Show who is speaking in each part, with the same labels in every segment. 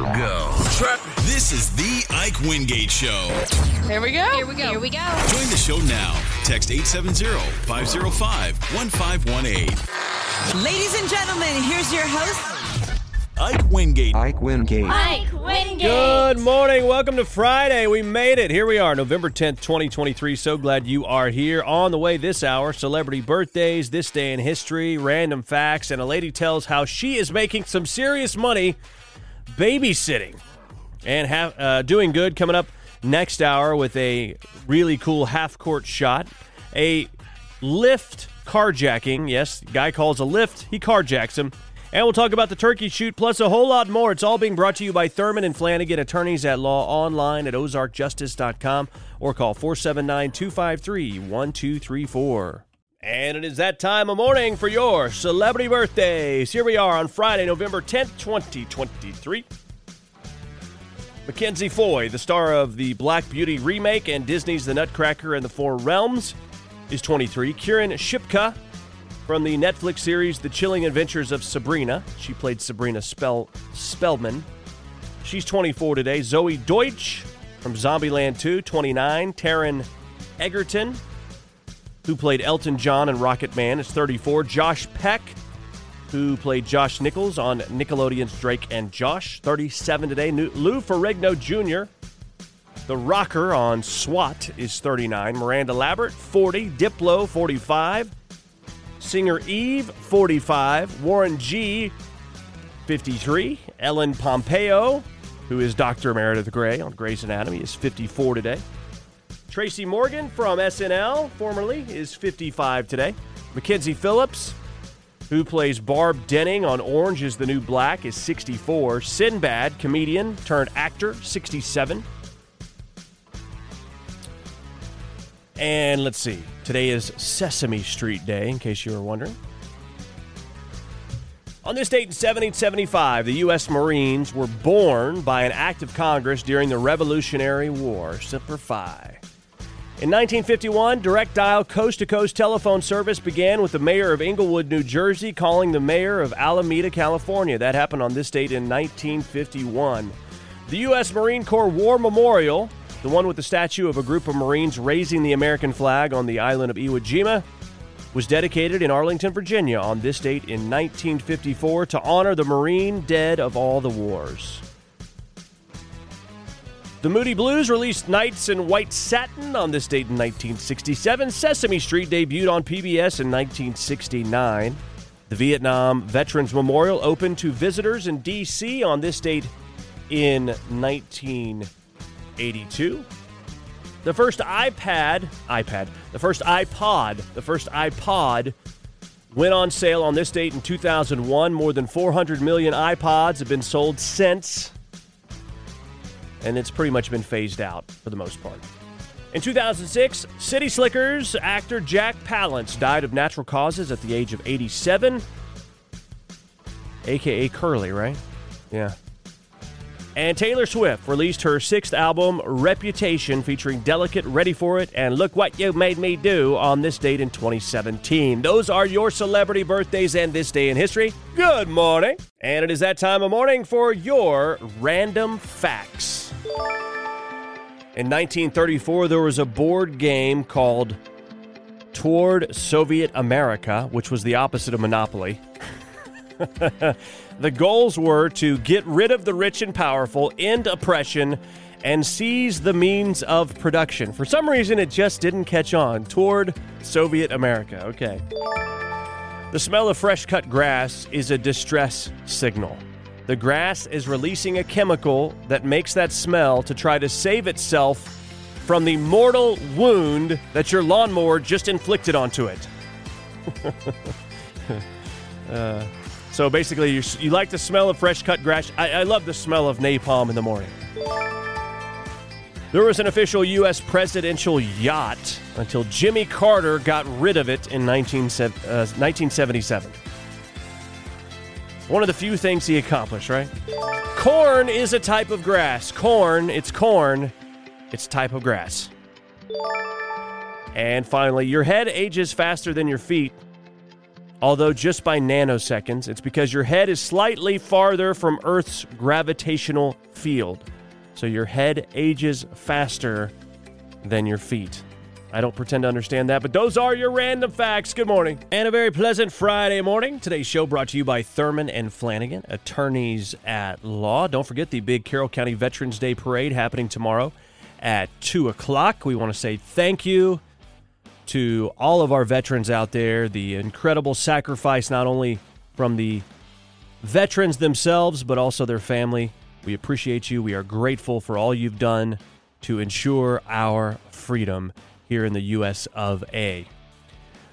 Speaker 1: go. Trap. This is the Ike Wingate Show.
Speaker 2: Here we go.
Speaker 3: Here we go. Here we go.
Speaker 1: Join the show now. Text 870-505-1518.
Speaker 4: Ladies and gentlemen, here's your host.
Speaker 1: Ike Wingate.
Speaker 5: Ike Wingate.
Speaker 3: Ike Wingate.
Speaker 6: Good morning. Welcome to Friday. We made it. Here we are, November 10th, 2023. So glad you are here. On the way this hour, celebrity birthdays, this day in history, random facts, and a lady tells how she is making some serious money babysitting and have, uh, doing good coming up next hour with a really cool half court shot. A Lyft carjacking. Yes, guy calls a Lyft, he carjacks him. And we'll talk about the turkey shoot, plus a whole lot more. It's all being brought to you by Thurman and Flanagan, attorneys at law, online at ozarkjustice.com or call 479 253 1234. And it is that time of morning for your celebrity birthdays. Here we are on Friday, November 10th, 2023. Mackenzie Foy, the star of the Black Beauty remake and Disney's The Nutcracker and the Four Realms, is 23. Kiernan Shipka from the Netflix series The Chilling Adventures of Sabrina. She played Sabrina Spell- Spellman. She's 24 today. Zoey Deutch from Zombieland 2, 29. Taron Egerton, who played Elton John in Rocketman, is 34. Josh Peck, who played Josh Nichols on Nickelodeon's Drake and Josh, 37 today. Lou Ferrigno Jr., the rocker on SWAT, is 39. Miranda Lambert, 40. Diplo, 45. Singer Eve, 45. Warren G, 53. Ellen Pompeo, who is Dr. Meredith Grey on Grey's Anatomy, is 54 today. Tracy Morgan from SNL, formerly, is 55 today. Mackenzie Phillips, who plays Barb Denning on Orange is the New Black, is 64. Sinbad, comedian turned actor, 67. And let's see, today is Sesame Street Day, in case you were wondering. On this date in 1775, the U.S. Marines were born by an act of Congress during the Revolutionary War. Semper Fi. In 1951, direct dial coast to coast telephone service began with the mayor of Englewood, New Jersey, calling the mayor of Alameda, California. That happened on this date in 1951. The U.S. Marine Corps War Memorial, the one with the statue of a group of Marines raising the American flag on the island of Iwo Jima, was dedicated in Arlington, Virginia on this date in 1954 to honor the Marine dead of all the wars. The Moody Blues released Nights in White Satin on this date in 1967. Sesame Street debuted on PBS in 1969. The Vietnam Veterans Memorial opened to visitors in D.C. on this date in 1982. The first iPad, iPad, the first iPod, the first iPod went on sale on this date in 2001. More than 400 million iPods have been sold since and it's pretty much been phased out for the most part. In 2006, City Slickers actor Jack Palance died of natural causes at the age of 87, aka Curly, right? Yeah. And Taylor Swift released her sixth album, Reputation, featuring Delicate, Ready for It, and Look What You Made Me Do on this date in 2017. Those are your celebrity birthdays and this day in history. Good morning. And it is that time of morning for your random facts. In 1934, there was a board game called Toward Soviet America, which was the opposite of Monopoly. the goals were to get rid of the rich and powerful, end oppression, and seize the means of production. For some reason, it just didn't catch on. Toward Soviet America. Okay. The smell of fresh cut grass is a distress signal. The grass is releasing a chemical that makes that smell to try to save itself from the mortal wound that your lawnmower just inflicted onto it. uh, so basically, you, you like the smell of fresh cut grass. I, I love the smell of napalm in the morning. There was an official U.S. presidential yacht until Jimmy Carter got rid of it in 19, uh, 1977. One of the few things he accomplished, right? Corn is a type of grass. Corn, it's corn, it's type of grass. And finally, your head ages faster than your feet, although just by nanoseconds. It's because your head is slightly farther from Earth's gravitational field. So your head ages faster than your feet. I don't pretend to understand that, but those are your random facts. Good morning. And a very pleasant Friday morning. Today's show brought to you by Thurman and Flanagan, attorneys at law. Don't forget the big Carroll County Veterans Day Parade happening tomorrow at 2 o'clock. We want to say thank you to all of our veterans out there, the incredible sacrifice not only from the veterans themselves, but also their family. We appreciate you. We are grateful for all you've done to ensure our freedom here in the US of A.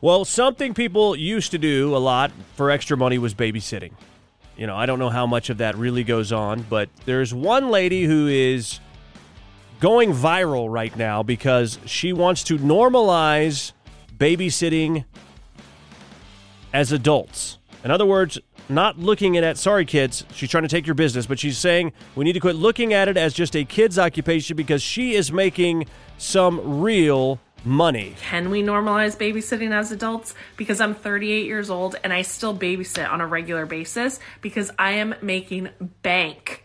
Speaker 6: Well, something people used to do a lot for extra money was babysitting. You know, I don't know how much of that really goes on, but there's one lady who is going viral right now because she wants to normalize babysitting as adults. In other words, not looking at it, sorry kids, she's trying to take your business, but she's saying we need to quit looking at it as just a kid's occupation because she is making some real money.
Speaker 2: Can we normalize babysitting as adults? Because I'm 38 years old and I still babysit on a regular basis because I am making bank.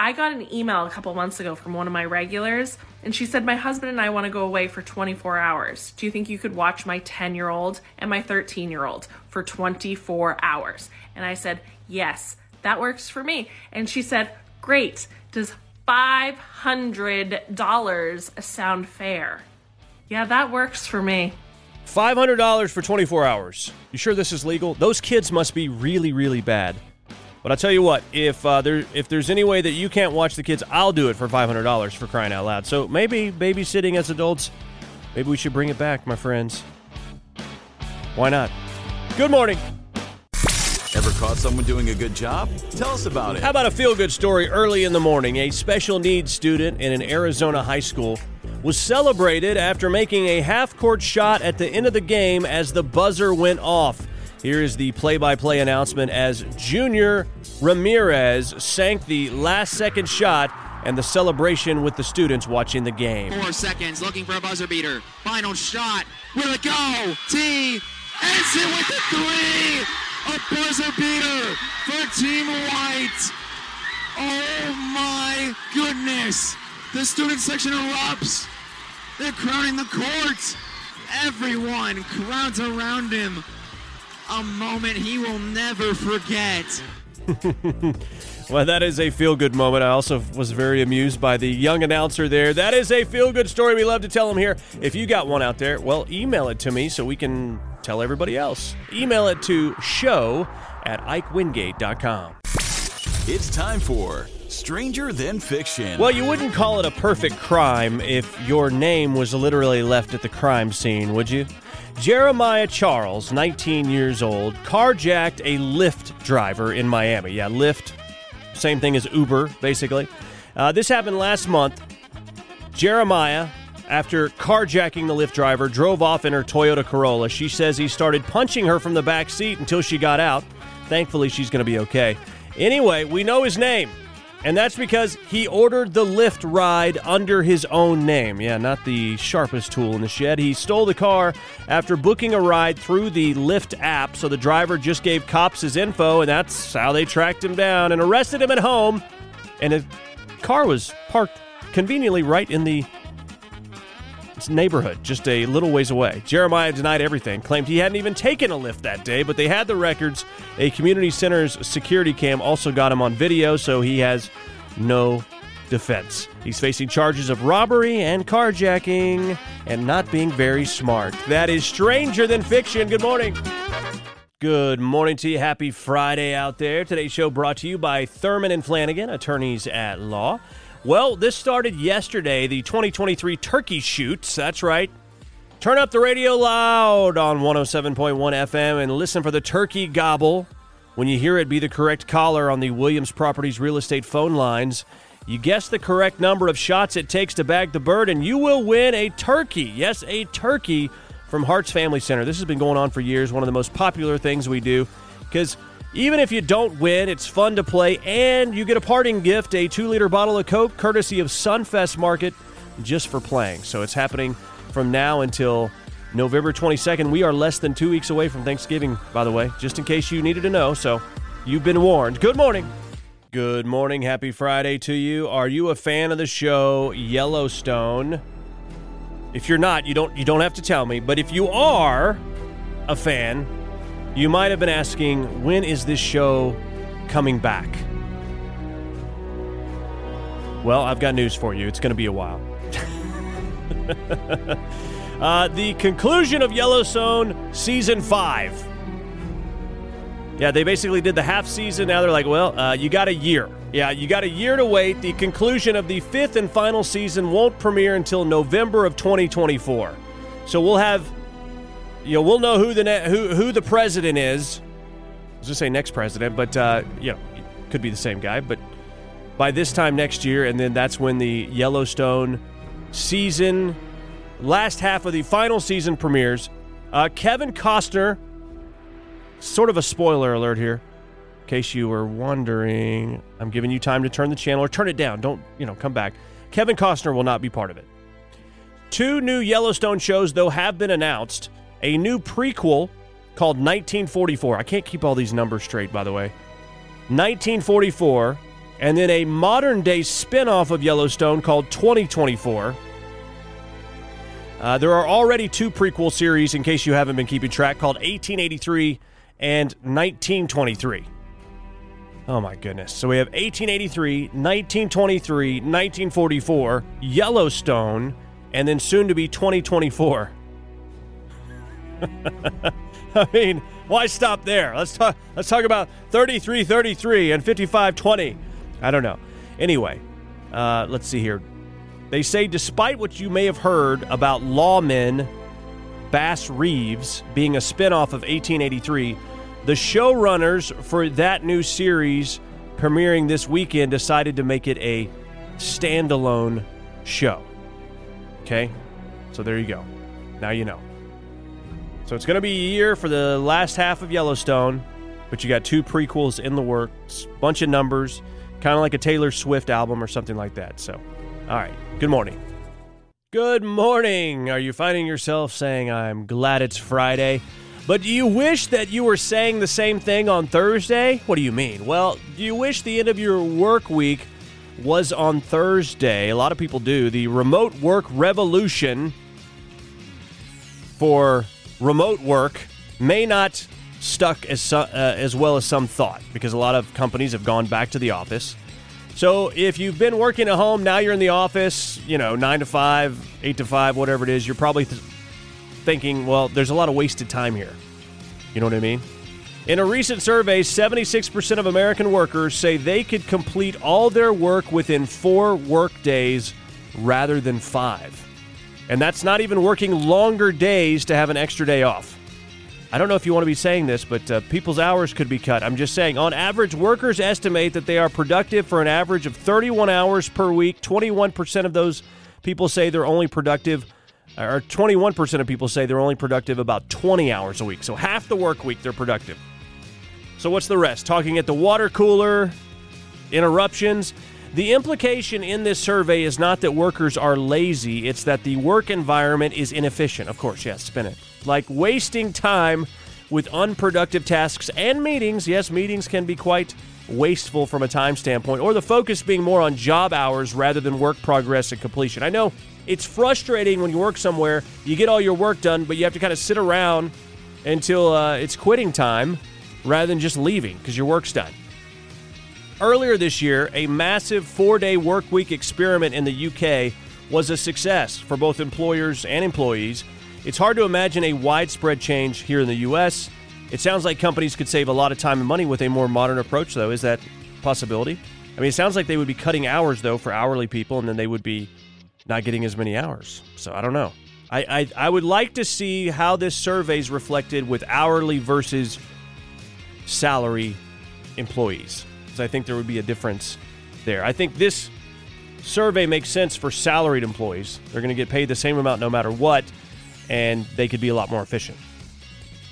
Speaker 2: I got an email a couple months ago from one of my regulars, and she said, My husband and I want to go away for 24 hours. Do you think you could watch my 10 year old and my 13 year old for 24 hours? And I said, Yes, that works for me. And she said, Great. Does $500 sound fair? Yeah, that works for me.
Speaker 6: $500 for 24 hours. You sure this is legal? Those kids must be really, really bad. But I'll tell you what, if uh, there if there's any way that you can't watch the kids, I'll do it for five hundred dollars for crying out loud. So maybe babysitting as adults, maybe we should bring it back, my friends. Why not? Good morning.
Speaker 1: Ever caught someone doing a good job? Tell us about it.
Speaker 6: How about a feel good story early in the morning? A special needs student in an Arizona high school was celebrated after making a half court shot at the end of the game as the buzzer went off. Here is the play by play announcement as Junior Ramirez sank the last second shot and the celebration with the students watching the game.
Speaker 5: Four seconds, looking for a buzzer beater. Final shot. Will it go? T. Ensign with the three. A buzzer beater for Team White. Oh my goodness. The student section erupts. They're crowning the court. Everyone crowds around him a moment he will never forget.
Speaker 6: well, that is a feel good moment. I also was very amused by the young announcer there. That is a feel good story. We love to tell them here. If you got one out there, well, email it to me so we can tell everybody else. Email it to show at ikewingate.com.
Speaker 1: It's time for Stranger Than Fiction.
Speaker 6: Well, you wouldn't call it a perfect crime if your name was literally left at the crime scene, would you? Jeremiah Charles, 19 years old, carjacked a Lyft driver in Miami. Yeah, Lyft, same thing as Uber, basically. Uh, this happened last month. Jeremiah, after carjacking the Lyft driver, drove off in her Toyota Corolla. She says he started punching her from the back seat until she got out. Thankfully, she's going to be okay. Anyway, we know his name. And that's because he ordered the Lyft ride under his own name. Yeah, not the sharpest tool in the shed. He stole the car after booking a ride through the Lyft app, so the driver just gave cops his info, and that's how they tracked him down and arrested him at home. And his car was parked conveniently right in the neighborhood, just a little ways away. Jeremiah denied everything, claimed he hadn't even taken a lift that day, but they had the records. A community center's security cam also got him on video, so he has no defense. He's facing charges of robbery and carjacking and not being very smart. That is stranger than fiction. Good morning. Good morning to you. Happy Friday out there. Today's show brought to you by Thurman and Flanagan, attorneys at law. Well, this started yesterday, the 2023 turkey shoots. That's right. Turn up the radio loud on 107.1 FM and listen for the turkey gobble. When you hear it, be the correct caller on the Williams Properties real estate phone lines. You guess the correct number of shots it takes to bag the bird, and you will win a turkey. Yes, a turkey from Hart's Family Center. This has been going on for years, one of the most popular things we do because even if you don't win, it's fun to play, and you get a parting gift a two liter bottle of Coke courtesy of Sunfest Market just for playing. So it's happening from now until November 22nd. We are less than two weeks away from Thanksgiving, by the way, just in case you needed to know. So you've been warned. Good morning. Good morning. Happy Friday to you. Are you a fan of the show Yellowstone? If you're not, you don't you don't have to tell me, but if you are a fan, you might have been asking, when is this show coming back? Well, I've got news for you. It's going to be a while. uh, the conclusion of Yellowstone season five. Yeah, they basically did the half season. Now they're like, well, uh, you got a year. Yeah, you got a year to wait. The conclusion of the fifth and final season won't premiere until November of 2024. So we'll have, you know, we'll know who the ne- who who the president is. I was gonna say next president, but uh, you know, could be the same guy. But by this time next year, and then that's when the Yellowstone season, last half of the final season premieres. Uh, Kevin Costner sort of a spoiler alert here. In case you were wondering, I'm giving you time to turn the channel or turn it down. Don't, you know, come back. Kevin Costner will not be part of it. Two new Yellowstone shows, though, have been announced. A new prequel called 1944. I can't keep all these numbers straight, by the way. 1944. And then a modern day spin off of Yellowstone called 2024. Uh, there are already two prequel series, in case you haven't been keeping track, called 1883 and 1923. Oh my goodness. So we have 1883, 1923, 1944, Yellowstone, and then soon to be 2024. I mean, why stop there? Let's talk let's talk about 3333 and 5520. I don't know. Anyway, uh, let's see here. They say despite what you may have heard about lawmen Bass Reeves being a spinoff of 1883, the showrunners for that new series premiering this weekend decided to make it a standalone show. Okay? So there you go. Now you know. So it's going to be a year for the last half of Yellowstone, but you got two prequels in the works, bunch of numbers, kind of like a Taylor Swift album or something like that. So, all right. Good morning. Good morning. Are you finding yourself saying, I'm glad it's Friday? But do you wish that you were saying the same thing on Thursday? What do you mean? Well, do you wish the end of your work week was on Thursday? A lot of people do. The remote work revolution for remote work may not stuck as so- uh, as well as some thought because a lot of companies have gone back to the office. So if you've been working at home, now you're in the office, you know, 9 to 5, 8 to 5, whatever it is, you're probably th- thinking, well, there's a lot of wasted time here. You know what I mean? In a recent survey, 76% of American workers say they could complete all their work within 4 work days rather than 5. And that's not even working longer days to have an extra day off. I don't know if you want to be saying this, but uh, people's hours could be cut. I'm just saying, on average, workers estimate that they are productive for an average of 31 hours per week. 21% of those people say they're only productive, or 21% of people say they're only productive about 20 hours a week. So half the work week, they're productive. So what's the rest? Talking at the water cooler, interruptions. The implication in this survey is not that workers are lazy, it's that the work environment is inefficient. Of course, yes, spin it. Like wasting time with unproductive tasks and meetings. Yes, meetings can be quite wasteful from a time standpoint, or the focus being more on job hours rather than work progress and completion. I know it's frustrating when you work somewhere, you get all your work done, but you have to kind of sit around until uh, it's quitting time rather than just leaving because your work's done. Earlier this year, a massive four day work week experiment in the UK was a success for both employers and employees. It's hard to imagine a widespread change here in the US. It sounds like companies could save a lot of time and money with a more modern approach, though. Is that possibility? I mean, it sounds like they would be cutting hours, though, for hourly people, and then they would be not getting as many hours. So I don't know. I, I, I would like to see how this survey is reflected with hourly versus salary employees, because I think there would be a difference there. I think this survey makes sense for salaried employees. They're going to get paid the same amount no matter what, and they could be a lot more efficient.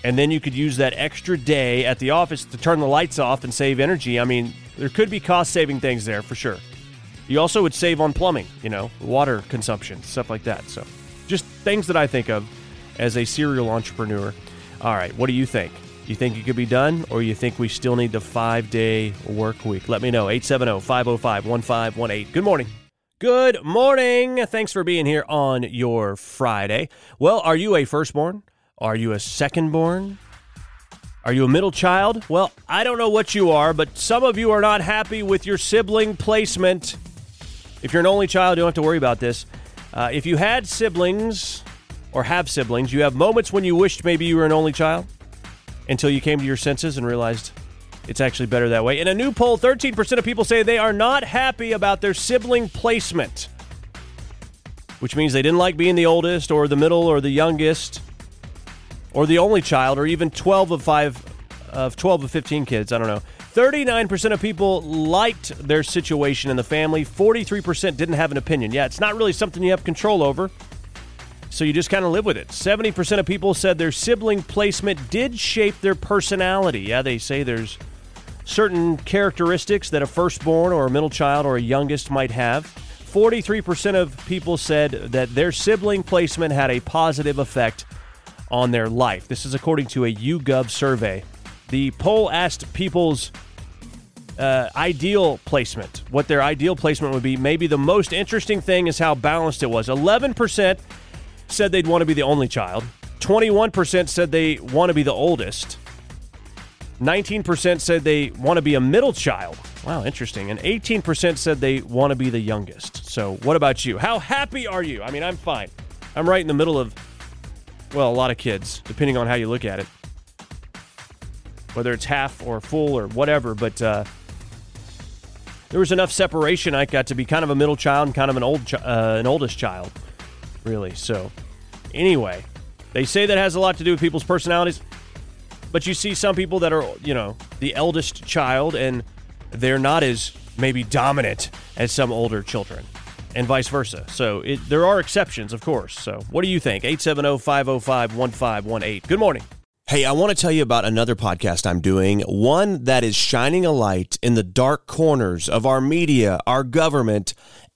Speaker 6: And then you could use that extra day at the office to turn the lights off and save energy. I mean, there could be cost saving things there for sure. You also would save on plumbing, you know, water consumption, stuff like that. So, just things that I think of as a serial entrepreneur. All right, what do you think? You think it could be done, or you think we still need the five day work week? Let me know. 870 505 1518. Good morning. Good morning. Thanks for being here on your Friday. Well, are you a firstborn? Are you a secondborn? Are you a middle child? Well, I don't know what you are, but some of you are not happy with your sibling placement. If you're an only child, you don't have to worry about this. Uh, if you had siblings or have siblings, you have moments when you wished maybe you were an only child until you came to your senses and realized it's actually better that way. In a new poll, 13% of people say they are not happy about their sibling placement, which means they didn't like being the oldest or the middle or the youngest or the only child or even 12 of 5 of 12 of 15 kids, I don't know. 39% of people liked their situation in the family. 43% didn't have an opinion. Yeah, it's not really something you have control over. So you just kind of live with it. 70% of people said their sibling placement did shape their personality. Yeah, they say there's certain characteristics that a firstborn or a middle child or a youngest might have. 43% of people said that their sibling placement had a positive effect on their life. This is according to a YouGov survey. The poll asked people's uh, ideal placement, what their ideal placement would be. Maybe the most interesting thing is how balanced it was. 11% said they'd want to be the only child, 21% said they want to be the oldest, 19% said they want to be a middle child. Wow, interesting. And 18% said they want to be the youngest. So, what about you? How happy are you? I mean, I'm fine. I'm right in the middle of, well, a lot of kids, depending on how you look at it. Whether it's half or full or whatever, but uh, there was enough separation. I got to be kind of a middle child and kind of an old, uh, an oldest child, really. So, anyway, they say that has a lot to do with people's personalities. But you see some people that are, you know, the eldest child and they're not as maybe dominant as some older children and vice versa. So it, there are exceptions, of course. So what do you think? 870 505 1518. Good morning. Hey, I want to tell you about another podcast I'm doing, one that is shining a light in the dark corners of our media, our government,